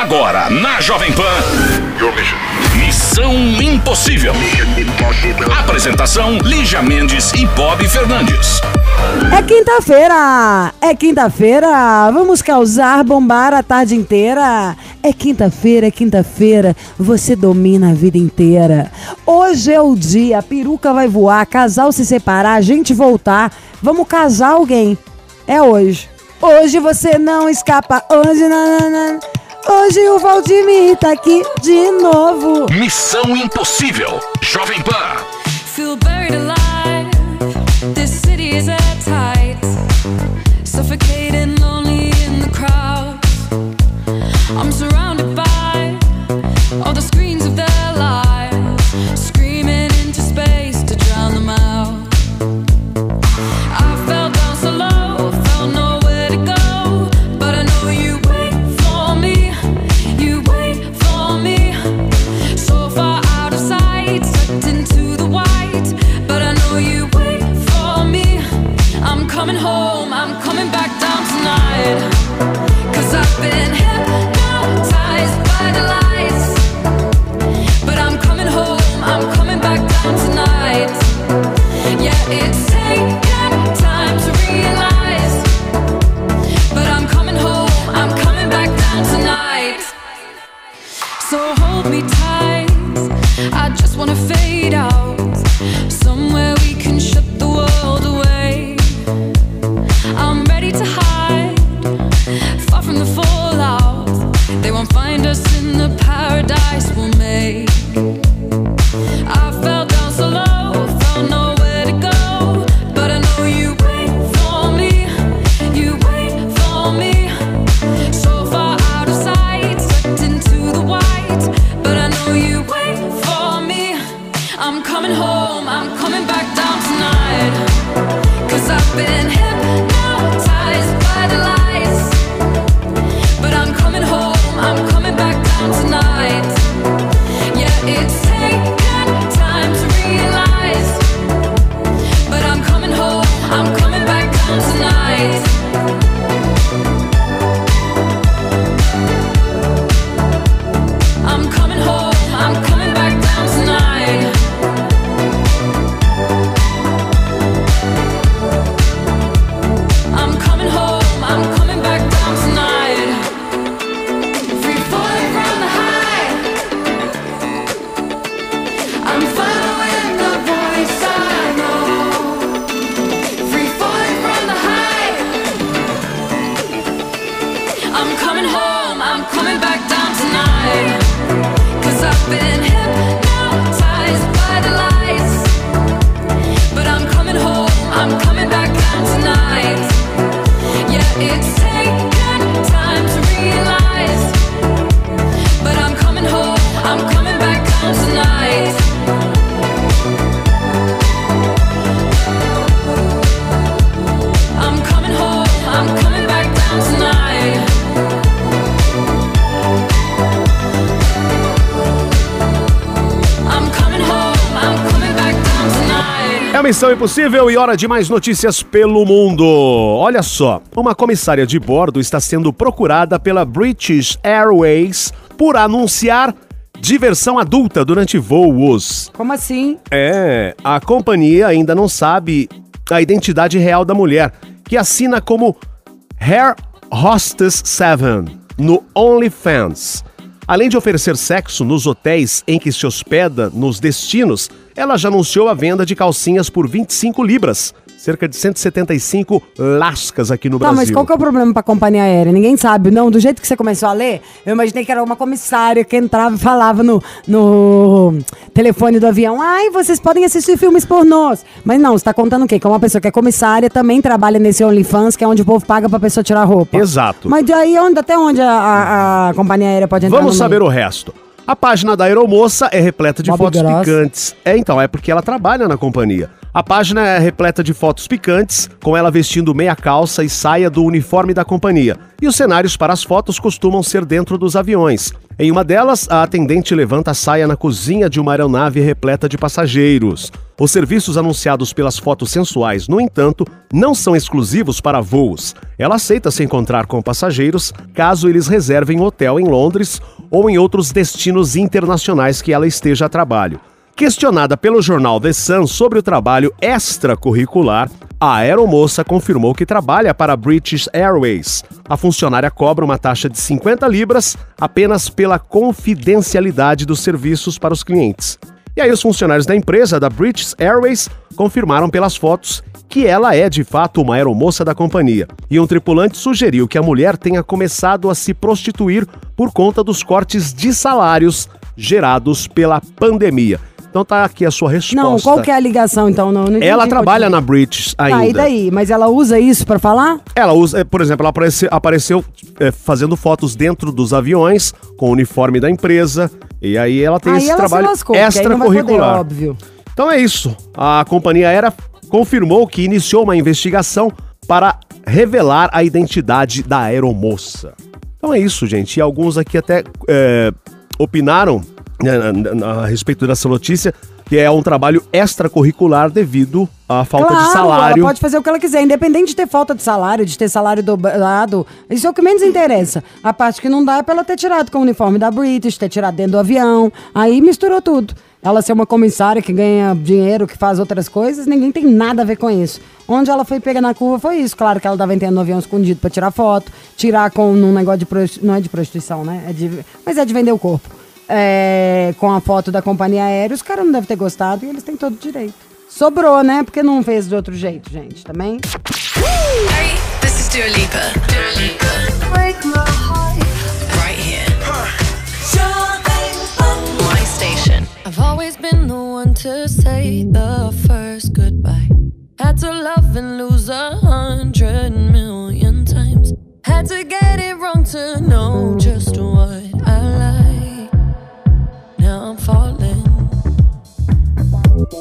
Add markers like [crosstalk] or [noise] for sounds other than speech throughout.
Agora, na Jovem Pan. Missão Impossível. Apresentação: Lígia Mendes e Bob Fernandes. É quinta-feira! É quinta-feira! Vamos causar, bombar a tarde inteira! É quinta-feira, é quinta-feira, você domina a vida inteira. Hoje é o dia, a peruca vai voar, casal se separar, a gente voltar. Vamos casar alguém. É hoje. Hoje você não escapa. Hoje, nanana. Hoje o Valdemir tá aqui de novo. Missão Impossível. Jovem Pan. Feel buried alive. This city is at tight. Suffocating, Impossível e hora de mais notícias pelo mundo. Olha só, uma comissária de bordo está sendo procurada pela British Airways por anunciar diversão adulta durante voos. Como assim? É, a companhia ainda não sabe a identidade real da mulher, que assina como Hair Hostess 7 no OnlyFans. Além de oferecer sexo nos hotéis em que se hospeda nos destinos, ela já anunciou a venda de calcinhas por 25 libras, cerca de 175 lascas aqui no Tá, Brasil. mas qual que é o problema pra companhia aérea? Ninguém sabe. Não, do jeito que você começou a ler, eu imaginei que era uma comissária que entrava e falava no, no telefone do avião. Ai, vocês podem assistir filmes pornôs. Mas não, você tá contando o quê? Que é uma pessoa que é comissária, também trabalha nesse OnlyFans, que é onde o povo paga pra pessoa tirar roupa. Exato. Mas daí onde, até onde a, a- a companhia aérea pode entrar Vamos saber o resto. A página da aeromoça é repleta de Bob fotos Gross. picantes. É, então, é porque ela trabalha na companhia. A página é repleta de fotos picantes, com ela vestindo meia calça e saia do uniforme da companhia. E os cenários para as fotos costumam ser dentro dos aviões. Em uma delas, a atendente levanta a saia na cozinha de uma aeronave repleta de passageiros. Os serviços anunciados pelas fotos sensuais, no entanto, não são exclusivos para voos. Ela aceita se encontrar com passageiros caso eles reservem hotel em Londres ou em outros destinos internacionais que ela esteja a trabalho. Questionada pelo jornal The Sun sobre o trabalho extracurricular, a aeromoça confirmou que trabalha para a British Airways. A funcionária cobra uma taxa de 50 libras apenas pela confidencialidade dos serviços para os clientes. E aí os funcionários da empresa, da British Airways, confirmaram pelas fotos que ela é de fato uma aeromoça da companhia. E um tripulante sugeriu que a mulher tenha começado a se prostituir por conta dos cortes de salários gerados pela pandemia. Então tá aqui a sua resposta. Não, qual que é a ligação então? Não, não Ela trabalha na British ainda. Tá, e daí? Mas ela usa isso pra falar? Ela usa, eh, por exemplo, ela apareceu, apareceu, eh, fazendo fotos dentro dos aviões com o uniforme da empresa. E aí ela tem aí esse ela trabalho lascou, poder, extracurricular. óbvio. Então é isso. A companhia aérea confirmou que iniciou uma investigação para revelar a identidade da aeromoça. Então é isso, gente. E alguns aqui até é, opinaram na- na- a respeito dessa notícia que é um trabalho extracurricular devido à falta de salário. ela pode fazer o que ela quiser, independente de ter falta de salário, de ter salário dobrado. Isso é o que menos interessa. A parte que não dá é pra ela ter tirado com o uniforme da British, ter tirado dentro do avião. Aí misturou tudo. Ela ser uma comissária que ganha dinheiro, que faz outras coisas, ninguém tem nada a ver com isso. Onde ela foi pega na curva foi isso. Claro que ela tava entrando no avião escondido pra tirar foto, tirar com um negócio de prosti- não é de prostituição, né? É de, mas é de vender o corpo. É, com a foto da companhia aérea, os caras não devem ter gostado e eles têm todo direito. Sobrou, né? Porque não fez de outro jeito, gente, também. Hey, this is Dua Lipa. Dua Lipa. Break my heart. Right here. My station. I've always been the one to say the first goodbye. Had to love and lose a hundred million times. Had to get it wrong to know just what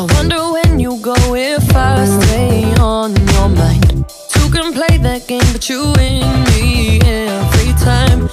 I wonder when you go if I stay on your mind. Two can play that game, but you win me every time.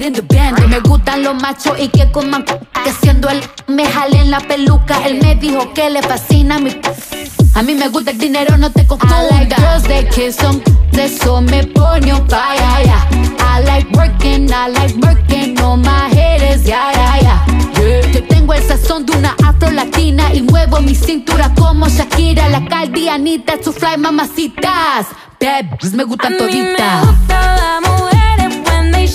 The band. Me gustan los machos y que coman que siendo él me jale en la peluca. Él me dijo que le fascina mi. A mí me gusta el dinero, no te confundas. I like girls that kiss on eso me pone on fire, yeah. I like working, I like working on my haters, yeah, yeah, yeah. yeah. Yo tengo el sazón de una afro latina y muevo mi cintura como Shakira, la caldianita, su fly mamacitas. Bad bitches me gustan A mí me toditas. gusta las mujeres when they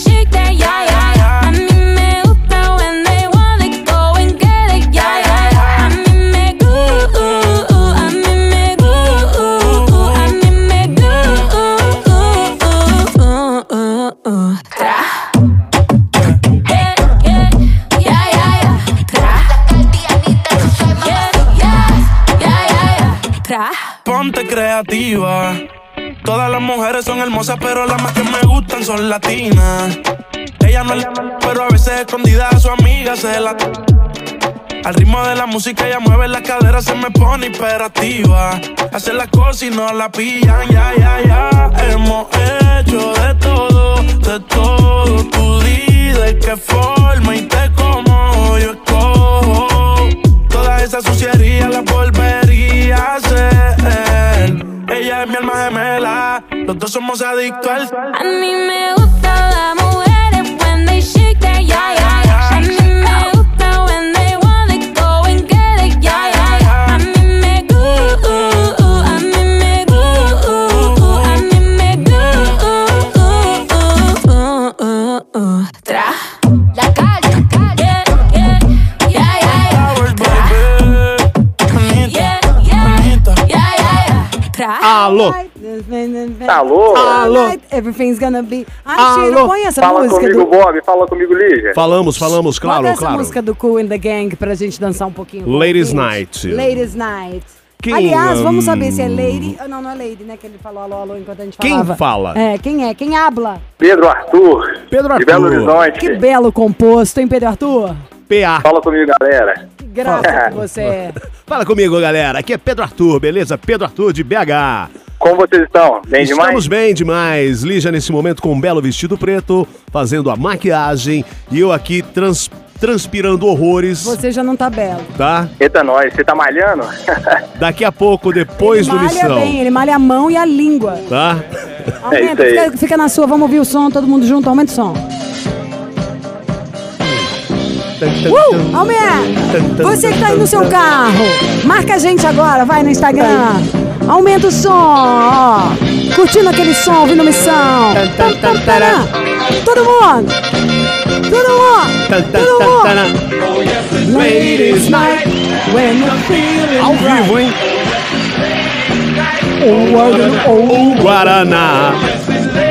Creativa. Todas las mujeres son hermosas, pero las más que me gustan son latinas. Ella no es pero a veces escondida a su amiga se la. Al ritmo de la música ella mueve la cadera, se me pone imperativa. Hace las cosas y no la pillan, ya, ya, ya. Hemos hecho de todo, de todo. Tú de qué forma y te como yo escojo. Toda esa suciería la volvería a hacer. Mi alma gemela, los dos somos adictos al. A mí me gusta Alô? Alô? Alô? Everything's gonna be. Ai, Alô? põe essa Fala música comigo, do. Bob. Fala comigo, Lígia. Falamos, falamos, claro, essa claro. música do Cool and the Gang pra gente dançar um pouquinho. Ladies. Night. Ladies Night. Quem, Aliás, vamos hum, saber se é Lady. ah, Não, não é Lady, né? Que ele falou alô, alô enquanto a gente Quem falava. fala? É, quem é? Quem habla? Pedro Arthur. Pedro De Belo Arthur. Horizonte. Que belo composto, hein, Pedro Arthur? PA. Fala comigo, galera. Que graça que você é. [laughs] Fala comigo, galera. Aqui é Pedro Arthur, beleza? Pedro Arthur de BH. Como vocês estão? Bem Estamos demais? bem demais. Lígia, nesse momento, com um belo vestido preto, fazendo a maquiagem. E eu aqui trans- transpirando horrores, Você já não tá belo. tá? Eita, nós. Você tá malhando? [laughs] Daqui a pouco, depois ele do malha missão. bem, ele malha a mão e a língua. Tá? Aumenta, É isso aí. fica, fica na sua, vamos ouvir o som, todo mundo junto, aumenta o som. Uh, aumenta! Você que tá aí no seu carro, marca a gente agora, vai no Instagram. Aumenta o som, ó. Curtindo aquele som, ouvindo missão. Todo mundo! Todo mundo! Todo mundo! taran. Ladies night, when you're feeling Ao vivo, hein? Oh, oh, oh. Guaraná.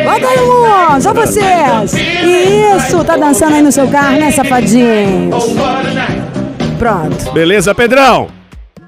Bota aí, mundo, só vocês. Isso, tá dançando aí no seu carro, né, safadinhos? Pronto. Beleza, Pedrão?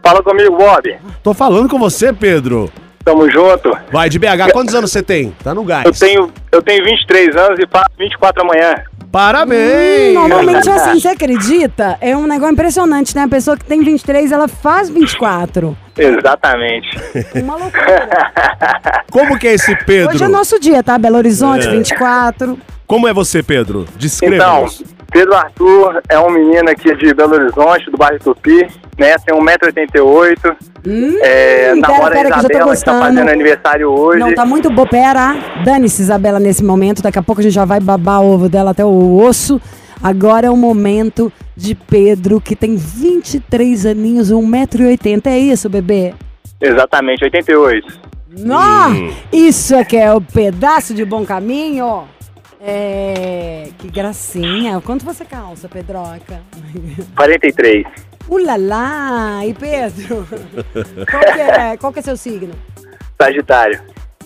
Fala comigo, Bob. Tô falando com você, Pedro. Tamo junto. Vai, de BH, quantos anos você tem? Tá no gás. Eu tenho, eu tenho 23 anos e faço 24 amanhã. Parabéns! Normalmente, assim, você acredita? É um negócio impressionante, né? A pessoa que tem 23, ela faz 24. Exatamente. Uma loucura. [laughs] Como que é esse Pedro? Hoje é nosso dia, tá? Belo Horizonte, É. 24. Como é você, Pedro? Então, Descreva-nos. Pedro Arthur é um menino aqui de Belo Horizonte, do bairro Tupi, né? Tem 1,88m. Hum, É, namora pera, pera, a Isabela, que tá gostando. fazendo aniversário hoje. Não, tá muito boa. Pera, dane-se, Isabela, nesse momento. Daqui a pouco a gente já vai babar o ovo dela até o osso. Agora é o momento de Pedro, que tem 23 aninhos, 1,80m. É isso, bebê? Exatamente, 88. Nó, isso é que é o pedaço de bom caminho. É, que gracinha. Quanto você calça, Pedroca? 43. Ulala! E Pedro? Qual que é, qual que é seu signo? Sagitário.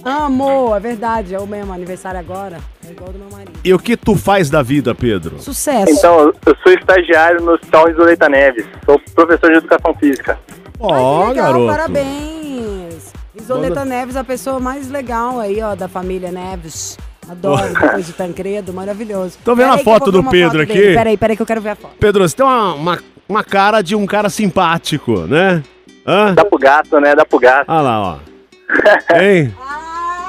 Amor, é verdade, é o mesmo aniversário agora. É igual do meu marido. E o que tu faz da vida, Pedro? Sucesso. Então, eu- sou estagiário no Hospital Isoleta Neves. Sou professor de educação física. Ó, legal, garoto. parabéns. Isoleta Neves, a pessoa mais legal aí, ó, da família Neves. Adoro, [laughs] depois de Tancredo, maravilhoso. Tô vendo a foto do Pedro foto aqui. dele. Peraí, peraí que eu quero ver a foto. Pedro, você tem uma, uma, uma cara de um cara simpático, né? Hã? Dá pro gasto, né? Dá pro gasto. Olha lá, ó. [laughs] Hein?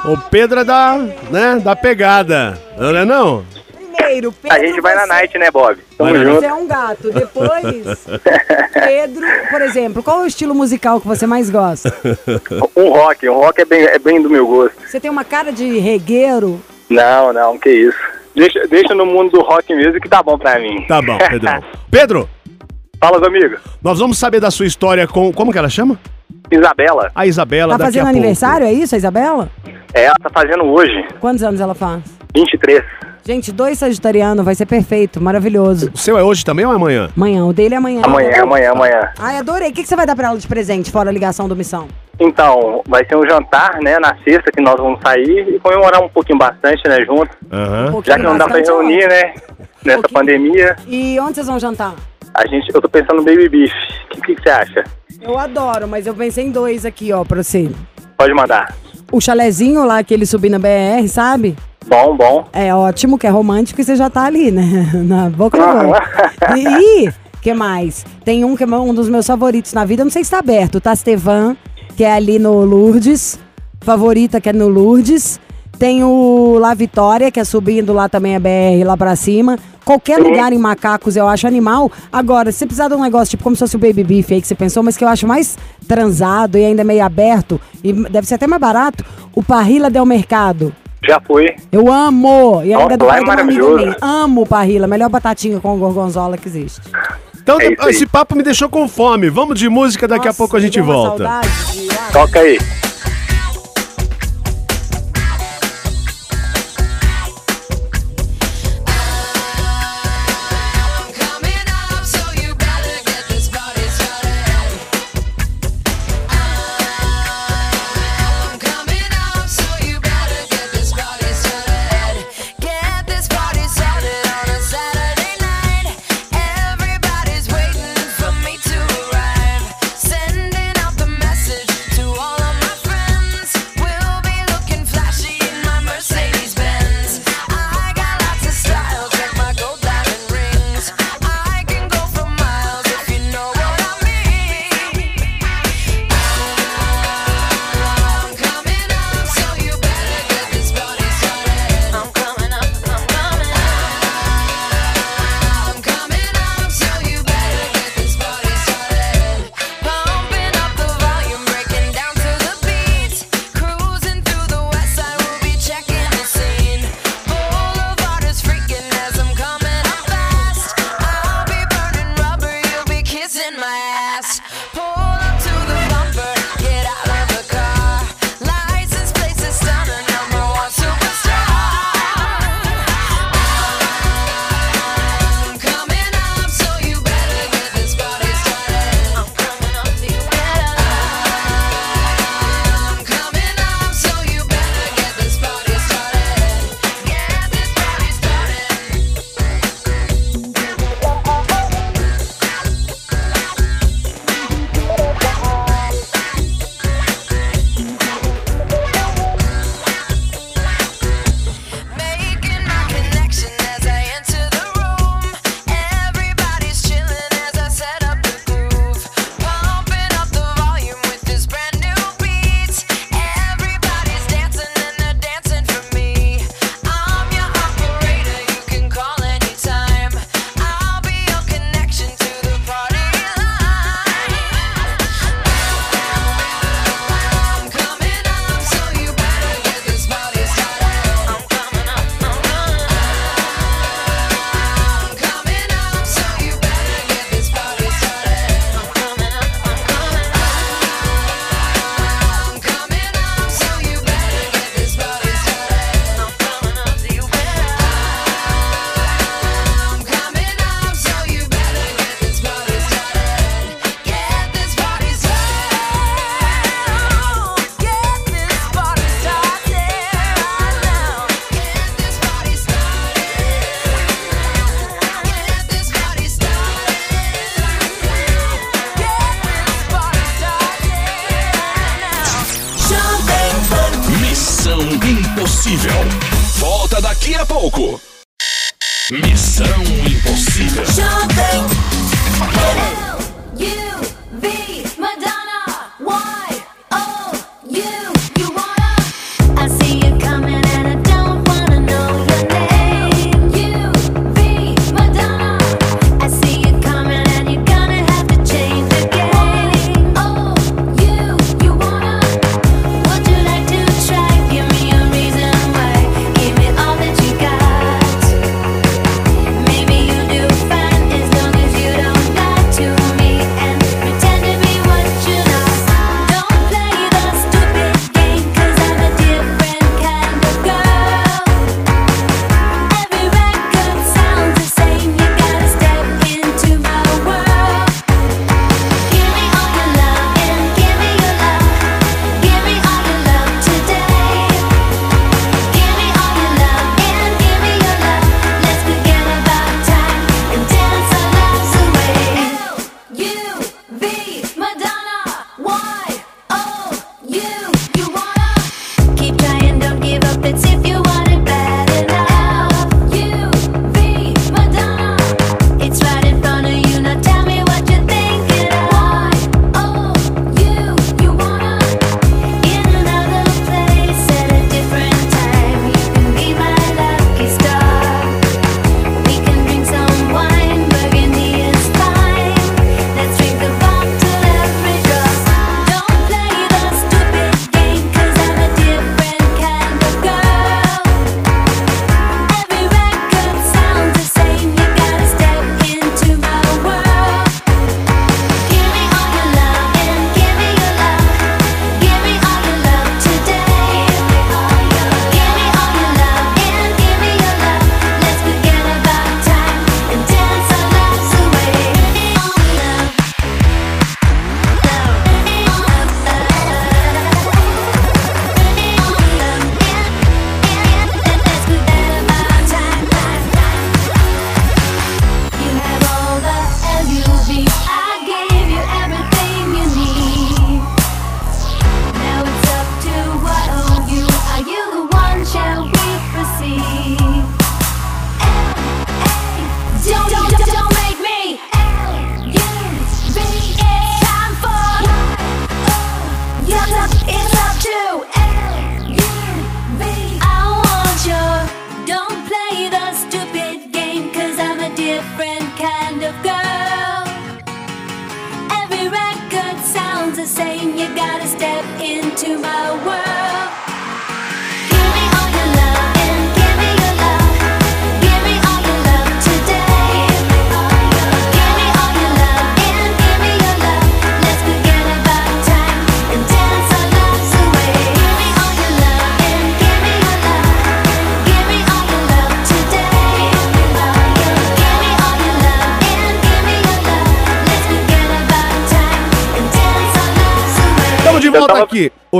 O Pedro é da, né, da pegada. Não é não? Primeiro, Pedro. A gente vai na você- night, né, Bob? Tamo Vai na junto. Você é um gato. Depois, [laughs] Pedro, por exemplo, qual é o estilo musical que você mais gosta? Um rock. Um rock é bem, é bem do meu gosto. Você tem uma cara de regueiro. Não, não, que isso. Deixa, deixa no mundo do rock mesmo que tá bom pra mim. Tá bom, Pedro. [laughs] Pedro, Fala comigo. nós vamos saber da sua história com. Como que ela chama? Isabela, A Isabela Tá daqui a fazendo pouco. aniversário, é isso, a Isabela? é, ela tá fazendo hoje, Quantos anos ela faz? 23. Gente, dois sagitarianos, vai ser perfeito, maravilhoso. O seu é hoje também ou é amanhã? Amanhã, o dele é amanhã. Amanhã, amanhã, amanhã. Ai, adorei. O que, que você vai dar pra ela de presente, fora a ligação do Missão? Então, vai ser um jantar, né, na sexta que nós vamos sair e comemorar um pouquinho bastante, né, junto. Aham. Um Já que não dá pra reunir, né, nessa pouquinho. pandemia, E onde vocês vão jantar? a gente, eu tô pensando no baby beef. O que, que, que você acha? Eu adoro, mas eu pensei em dois aqui, ó, pra você. Pode mandar. O chalezinho lá que ele subiu na BR, sabe? Bom, bom. É ótimo, que é romântico e você já tá ali, né? [laughs] Na boca do Ah. gol. E, que mais? Tem um que é um dos meus favoritos na vida, não sei se tá aberto, o Tastevan, que é ali no Lourdes. Favorita, que é no Lourdes. Tem o La Vitória, que é subindo lá também a BR, lá pra cima. Qualquer lugar em Macacos eu acho animal. Agora, se você precisar de um negócio tipo como se fosse o Baby Beef aí que você pensou, mas que eu acho mais transado e ainda meio aberto, e deve ser até mais barato, o Parrilla Del Mercado. Já foi. Eu amo! E ainda Nossa, do lá é maravilhoso. minha. Amo o Parrilla, melhor batatinha com gorgonzola que existe. Então, É esse papo me deixou com fome. Vamos de música, daqui a Nossa, pouco a gente volta. saudade Toca aí.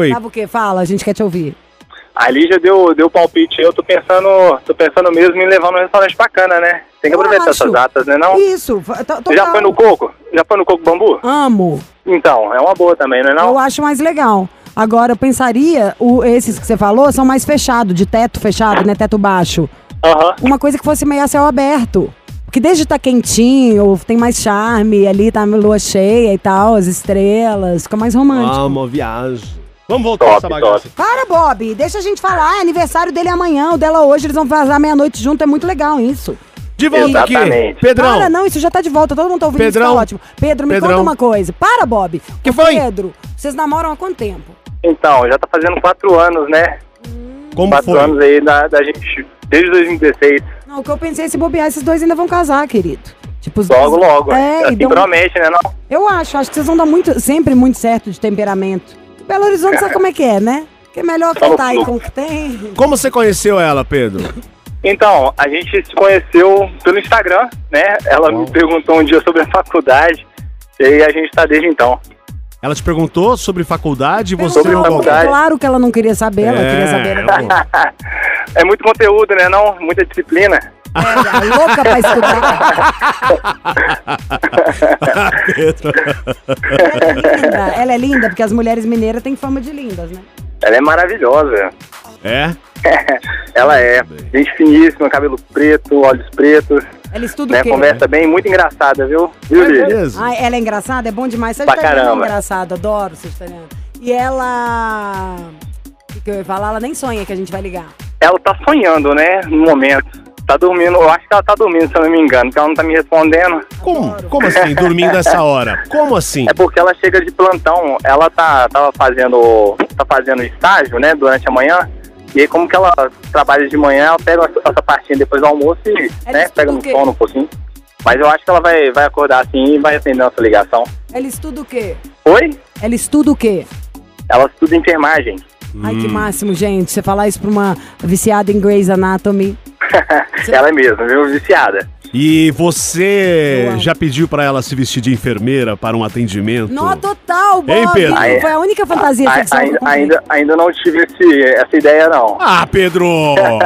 Oi. Sabe o que? Fala, a gente quer te ouvir. A Lígia deu, deu palpite. Eu tô pensando, tô pensando mesmo em levar num restaurante bacana, né? Tem que aproveitar essas datas, né não? Isso, Você já foi no coco? Já foi no coco bambu? Amo. Então, é uma boa também, não é não? Eu acho mais legal. Agora, eu pensaria, o, esses que você falou são mais fechados, de teto fechado, né? Teto baixo. Aham. Uma coisa que fosse meio a céu aberto. Porque desde tá quentinho, tem mais charme, ali tá a lua cheia e tal, as estrelas, fica mais romântico. Ah, viagem. Vamos voltar Top, essa bagaça. Para, Bob, deixa a gente falar. É aniversário dele amanhã, o dela hoje, eles vão vazar meia-noite junto, é muito legal isso. De volta aqui. Exatamente. Pedrão. Para, não, isso já tá de volta, todo mundo tá ouvindo Pedrão. isso, tá ótimo. Pedro, me Pedrão. conta uma coisa. Para, Bob. Que Ô, foi? Pedro, vocês namoram há quanto tempo? Então, já tá fazendo quatro anos, né? Como quatro foi? anos aí da, da gente, desde 2016. Não, o que eu pensei é se bobear, esses dois ainda vão casar, querido. Tipo, os Logo, dois- logo. É, assim e dão- promete, né não? Eu acho, acho que vocês vão dar muito, sempre muito certo de temperamento. Belo Horizonte sabe como é que é, né? Que é melhor Só no contar aí com o que tem. Como você conheceu ela, Pedro? Então, a gente se conheceu pelo Instagram, né? Ela me perguntou um dia sobre a faculdade e aí a gente tá desde então. Ela te perguntou sobre faculdade e você Sobre não faculdade. Claro que ela não queria saber, ela É. queria saber. Ela [laughs] é muito conteúdo, né não? Muita disciplina. É louca pra escutar. Pedro. Ela é linda, ela é linda, porque as mulheres mineiras têm fama de lindas, né? Ela é maravilhosa. É? [laughs] ela é. Gente finíssima, cabelo preto, olhos pretos. Ela estuda Né? o quê? Conversa bem, muito engraçada, viu? Viu? Beleza. Ai, ela é engraçada? É bom demais. Pra Sagitariano é caramba. engraçado, adoro Sagitariano. E ela... O que, que eu ia falar? Ela nem sonha que a gente vai ligar. Ela tá sonhando, né? No momento. Tá dormindo, eu acho que ela tá dormindo, se eu não me engano, porque ela não tá me respondendo. Como, como assim, dormindo essa hora? Como assim? É porque ela chega de plantão, ela tá tava fazendo, tá fazendo estágio, né, durante a manhã. E aí, como que ela trabalha de manhã, ela pega essa, partinha depois do almoço e, Ela né, pega no sono um pouquinho. Mas eu acho que ela vai, vai acordar assim e vai atender nossa ligação. Ela estuda o quê? Oi? Ela estuda o quê? Ela estuda enfermagem. Ai, Hum. que máximo, gente. Você falar isso pra uma viciada em Grey's Anatomy. [laughs] ela é mesmo, viu? Viciada. E você já pediu pra ela se vestir de enfermeira para um atendimento? Nó total, Bob. Hein, Pedro? Não Aí- Foi a única fantasia que eu ainda, ainda, ainda não tive esse, essa ideia, não. Ah, Pedro!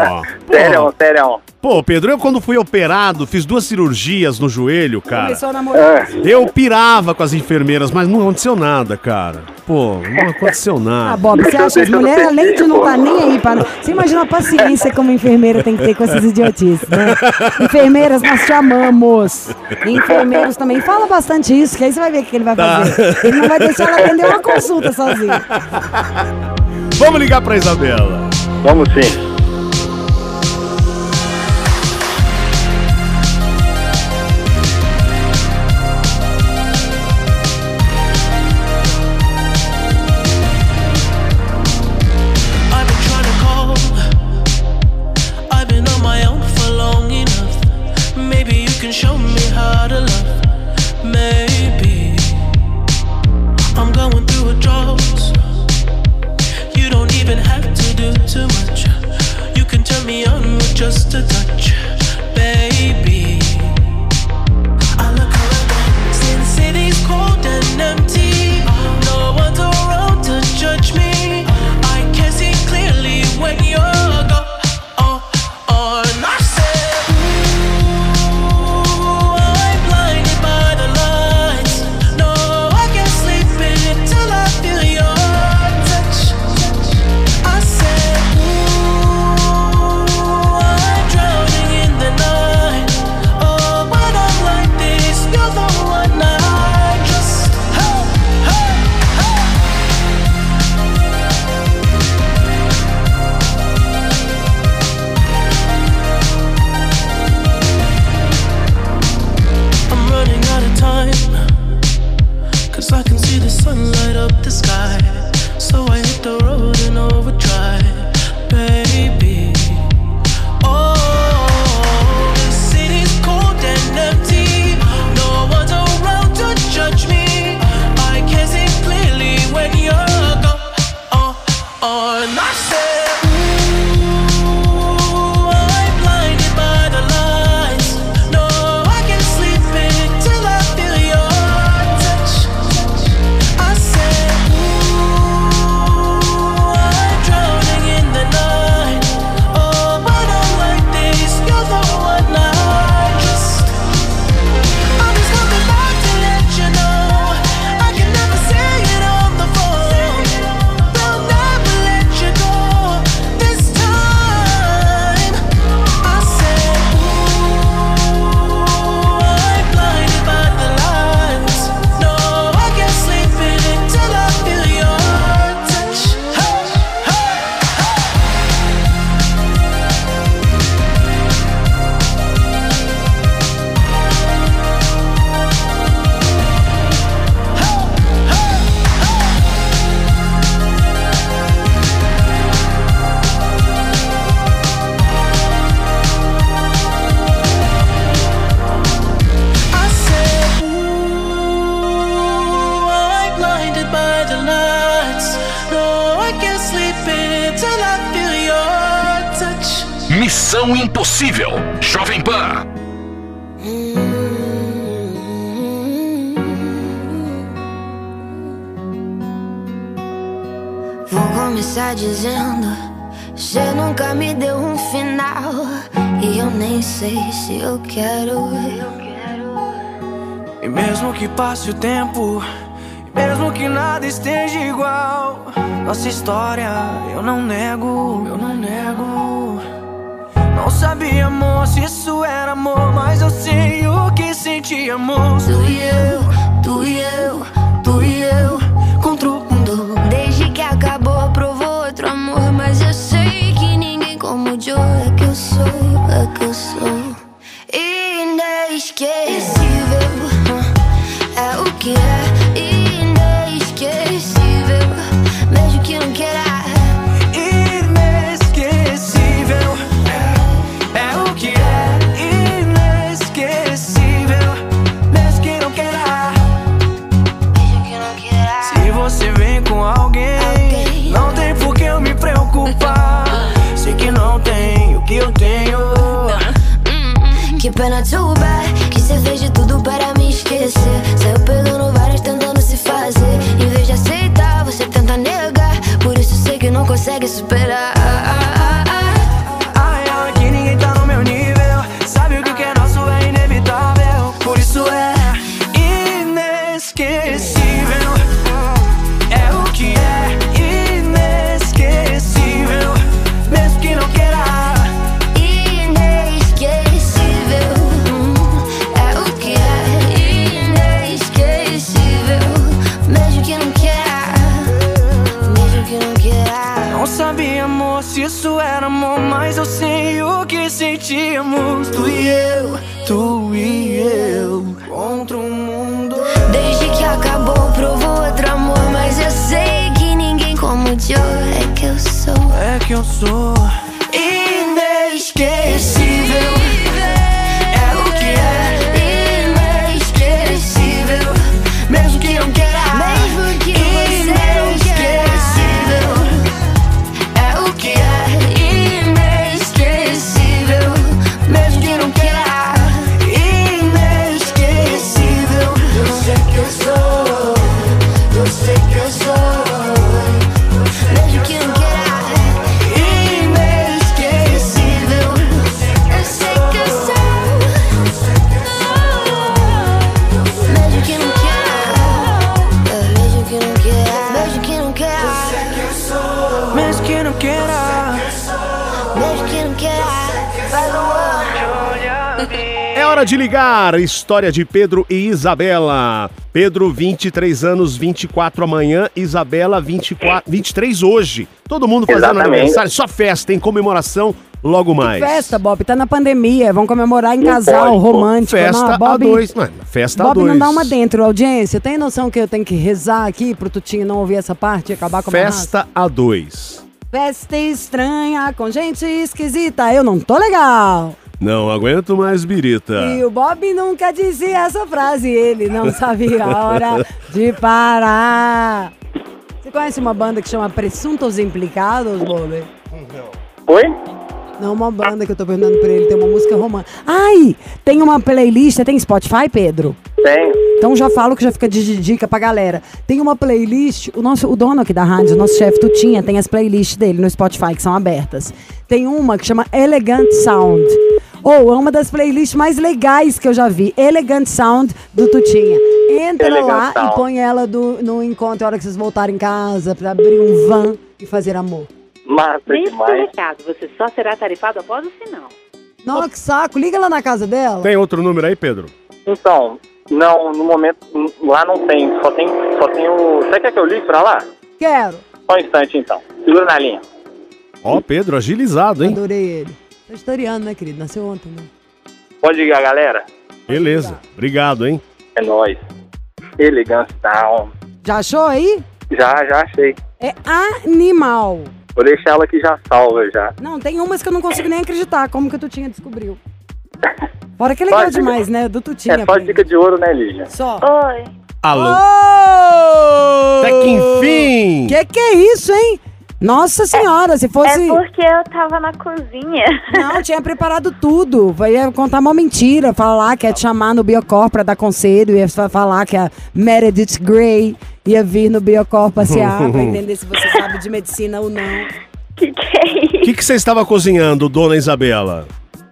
[laughs] Sério, sério. Pô, Pedro, eu quando fui operado, fiz duas cirurgias no joelho, cara. Começou a namorar. Ah, Eu pirava com as enfermeiras, mas não aconteceu nada, cara. Pô, não aconteceu Ah, nada. Bob, você acha que as mulheres, além de não estar nem aí para. Você imagina a paciência como enfermeira tem que ter com essas idiotices, né? Enfermeiras, nós te amamos. E enfermeiros também. Fala bastante isso, que aí você vai ver o que ele vai Tá. fazer. Ele não vai deixar ela atender uma consulta sozinho. Vamos ligar pra Isabela. vamos sim. Jovem Pan. Vou começar dizendo: Você nunca me deu um final. E eu nem sei se eu quero. E mesmo que passe o tempo, Mesmo que nada esteja igual. Nossa história, eu não nego, eu não nego. Não sabia, amor, se isso era amor. Mas eu sei o que sentíamos. Tu e eu, tu e eu, tu e eu. Contra o mundo. Desde que acabou, provou outro amor. Mas eu sei que ninguém como o Joe é que eu sou, é que eu sou. Inesquecível, pena too bad Que cê fez de tudo para me esquecer. Saiu pegando várias tentando se fazer. Em vez de aceitar, você tenta negar. Por isso sei que não consegue superar de ligar. História de Pedro e Isabela. Pedro, 23 anos, 24 amanhã. Isabela, 24, 23 hoje. Todo mundo fazendo Exatamente. aniversário. Só festa, em comemoração logo mais. Festa, Bob, tá na pandemia. Vão comemorar em casal, romântico. Festa não, a Bob, dois. Mano, festa a Bob dois. não dá uma dentro, audiência. Tem noção que eu tenho que rezar aqui pro Tutinho não ouvir essa parte e acabar com a? Festa a dois. Festa estranha com gente esquisita. Eu não tô legal. Não aguento mais birita. E o Bob nunca dizia essa frase. Ele não [laughs] sabia a hora de parar. Você conhece uma banda que chama Presuntos Implicados, Bob? Oi? Não, uma banda que eu tô perguntando pra ele. Tem uma música romântica. Ai, tem uma playlist. Tem Spotify, Pedro? Tem. Então já falo que já fica de dica pra galera. Tem uma playlist, o nosso o dono aqui da rádio, o nosso chefe Tutinha, tem as playlists dele no Spotify que são abertas. Tem uma que chama Elegant Sound. Ou é uma das playlists mais legais que eu já vi. Elegant Sound do Tutinha. Entra Elegant lá Sound. e põe ela do- no encontro a hora que vocês voltarem em casa pra abrir um van e fazer amor. Massa demais. recado, você só será tarifado após o sinal. Nossa, que saco. Liga lá na casa dela. Tem outro número aí, Pedro? Então, não, no momento, lá não tem. Só tem, só tem o. Você quer que eu ligue pra lá? Quero. Só um instante então. Segura na linha. Ó, Pedro, agilizado, hein? Adorei ele. Tá historiano, né, querido? Nasceu ontem, né? Pode ligar, galera. Beleza. Obrigado, hein? É nóis. Elegância Town. Já achou aí? Já, já achei. É animal. Vou deixar ela aqui já salva já. Não, tem umas que eu não consigo nem acreditar. Como que o Tutinha descobriu? [laughs] Fora que é legal Só dica- demais, né? Do Tutinha. É só dica de ouro, né, Lígia? Só. Oi. Alô? Oh! Até que enfim! Que que é isso, hein? Nossa senhora, se fosse... É porque eu tava na cozinha. Não, [laughs] tinha preparado tudo. Ia contar uma mentira, falar que ia te chamar no Biocor pra dar conselho, ia fa- falar que a Meredith Grey ia vir no Biocor passear [laughs] pra entender se você sabe de medicina ou não. Que que é O que, que você estava cozinhando, dona Isabela?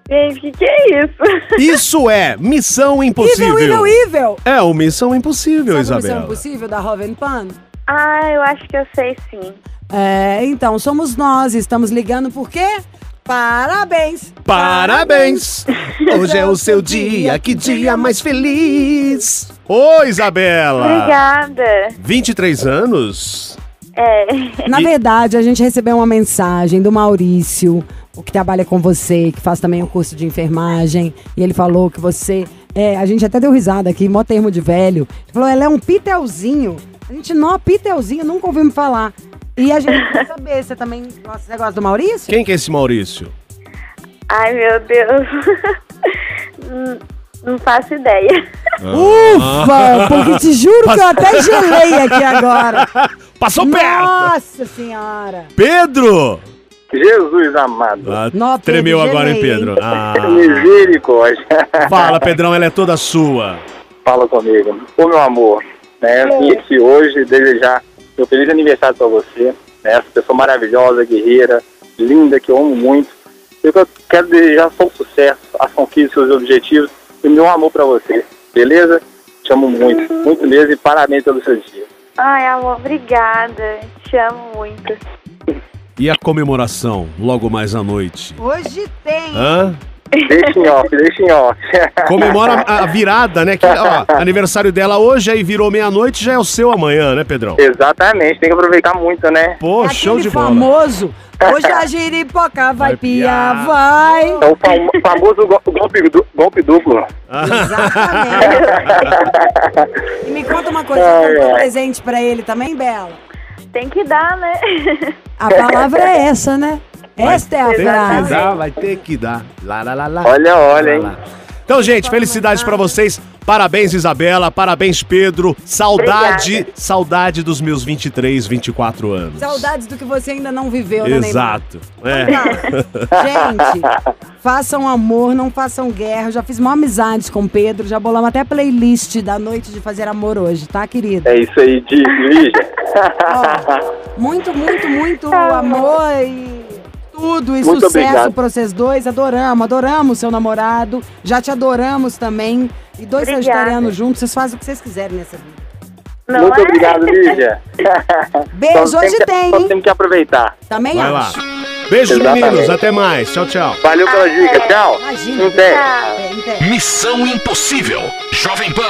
Gente, o que, que é isso? Isso é Missão Impossível. Evil, evil, evil! É o Missão Impossível, Sabe a Missão Isabela. Impossível da Roven Pan? Ah, eu acho que eu sei sim. É, então, somos nós. Estamos ligando por quê? Parabéns! Parabéns! Hoje é o seu dia, que dia mais feliz! Oi, Isabela! Obrigada. 23 anos? É. Na verdade, a gente recebeu uma mensagem do Maurício, o que trabalha com você, que faz também o curso de enfermagem, e ele falou que você. É, a gente até deu risada aqui, mó termo de velho. Ele falou, ela é um pitelzinho. A gente, não, pitelzinho, nunca ouvimos falar. E a gente quer saber, você também gosta, você gosta do Maurício? Quem que é esse Maurício? Ai, meu Deus. [laughs] Não faço ideia. Ufa! Porque te juro que eu até gelei aqui agora. [laughs] Passou perto! Nossa senhora! Pedro! Jesus amado. Ah, Nó, tremeu Pedro, agora, hein, Pedro? Ah. Misericórdia. [laughs] Fala, Pedrão, ela é toda sua. Fala comigo. Ô, meu amor, né, eu vim aqui hoje desejar meu feliz aniversário pra você, né, essa pessoa maravilhosa, guerreira, linda, que eu amo muito. Eu que- quero desejar só o sucesso, as conquistas, seus objetivos e meu amor pra você, beleza? Te amo muito, muito mesmo e parabéns pelo seu dia. Ai, amor, obrigada. Te amo muito. E a comemoração, logo mais à noite? Hoje tem. Hã? Deixa em off, deixa em off. [laughs] Comemora a virada, né? Que, ó, [laughs] aniversário dela hoje, aí virou meia-noite, já é o seu amanhã, né, Pedrão? Exatamente, tem que aproveitar muito, né? Pô, É show de bola. famoso. Hoje a [laughs] giripoca vai, Vai piar, vai. É o famo- famoso go- golpe, du- golpe duplo. Exatamente. e me conta uma coisa, você comprou ai. presente pra ele também, Bela? Tem que dar, né? A palavra é essa, né? Esta é a Tem que frase. dar, vai ter que dar. Lá, lá, lá, lá. Olha, olha, hein? Então, gente, felicidades pra vocês. Parabéns, Isabela. Parabéns, Pedro. Saudade, Obrigada. saudade dos meus 23, 24 anos. Saudades do que você ainda não viveu, né, Neymar? Exato. É. Gente, façam amor, não façam guerra. Eu já fiz uma amizade com o Pedro, já bolamos até playlist da noite de fazer amor hoje, tá, querida? É isso aí, de Lígia. Muito, muito, muito [laughs] amor e tudo e Muito sucesso pra vocês dois. Adoramos, adoramos seu namorado. Já te adoramos também. E dois Obrigada. sagitarianos juntos, vocês fazem o que vocês quiserem nessa vida. Não Muito é? obrigado, Lígia. [laughs] Beijo, Só hoje que- tem, Só temos que aproveitar. Também Vai lá. acho. Beijo, Exatamente. meninos. Até mais. Tchau, tchau. Valeu pela dica, tchau. Imagina. É, pé. Missão Impossível. Jovem Pan.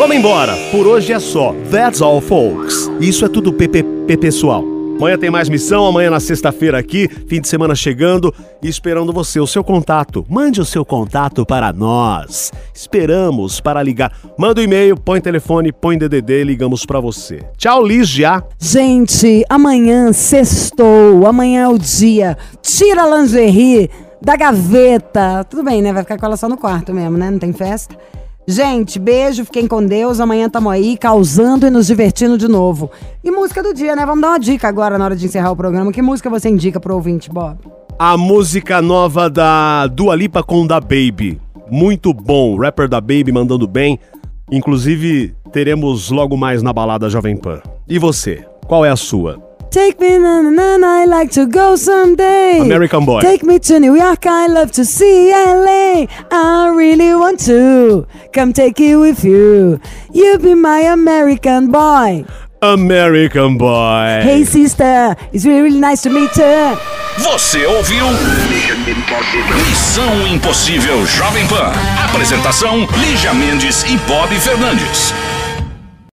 Vamos embora. Por hoje é só. That's all, folks. Isso é tudo PPP pessoal. Amanhã tem mais missão, amanhã na sexta-feira aqui, fim de semana chegando e esperando você, o seu contato. Mande o seu contato para nós. Esperamos para ligar. Manda o um e-mail, põe telefone, põe DDD ligamos para você. Tchau, já. Gente, amanhã sextou, amanhã é o dia. Tira a lingerie da gaveta. Tudo bem, né? Vai ficar com ela só no quarto mesmo, né? Não tem festa. Gente, beijo, fiquem com Deus. Amanhã tamo aí causando e nos divertindo de novo. E música do dia, né? Vamos dar uma dica agora na hora de encerrar o programa. Que música você indica pro ouvinte, Bob? A música nova da Dua Lipa com Da Baby. Muito bom. Rapper da Baby mandando bem. Inclusive, teremos logo mais na balada Jovem Pan. E você? Qual é a sua? Take me na na na, I like to go someday. American Boy. Take me to New York, I love to see LA. I really want to come take you with you. You be my American boy. American Boy. Hey sister, it's really, really nice to meet you. Você ouviu? Missão Impossível Jovem Pan. Apresentação: Lígia Mendes e Bob Fernandes.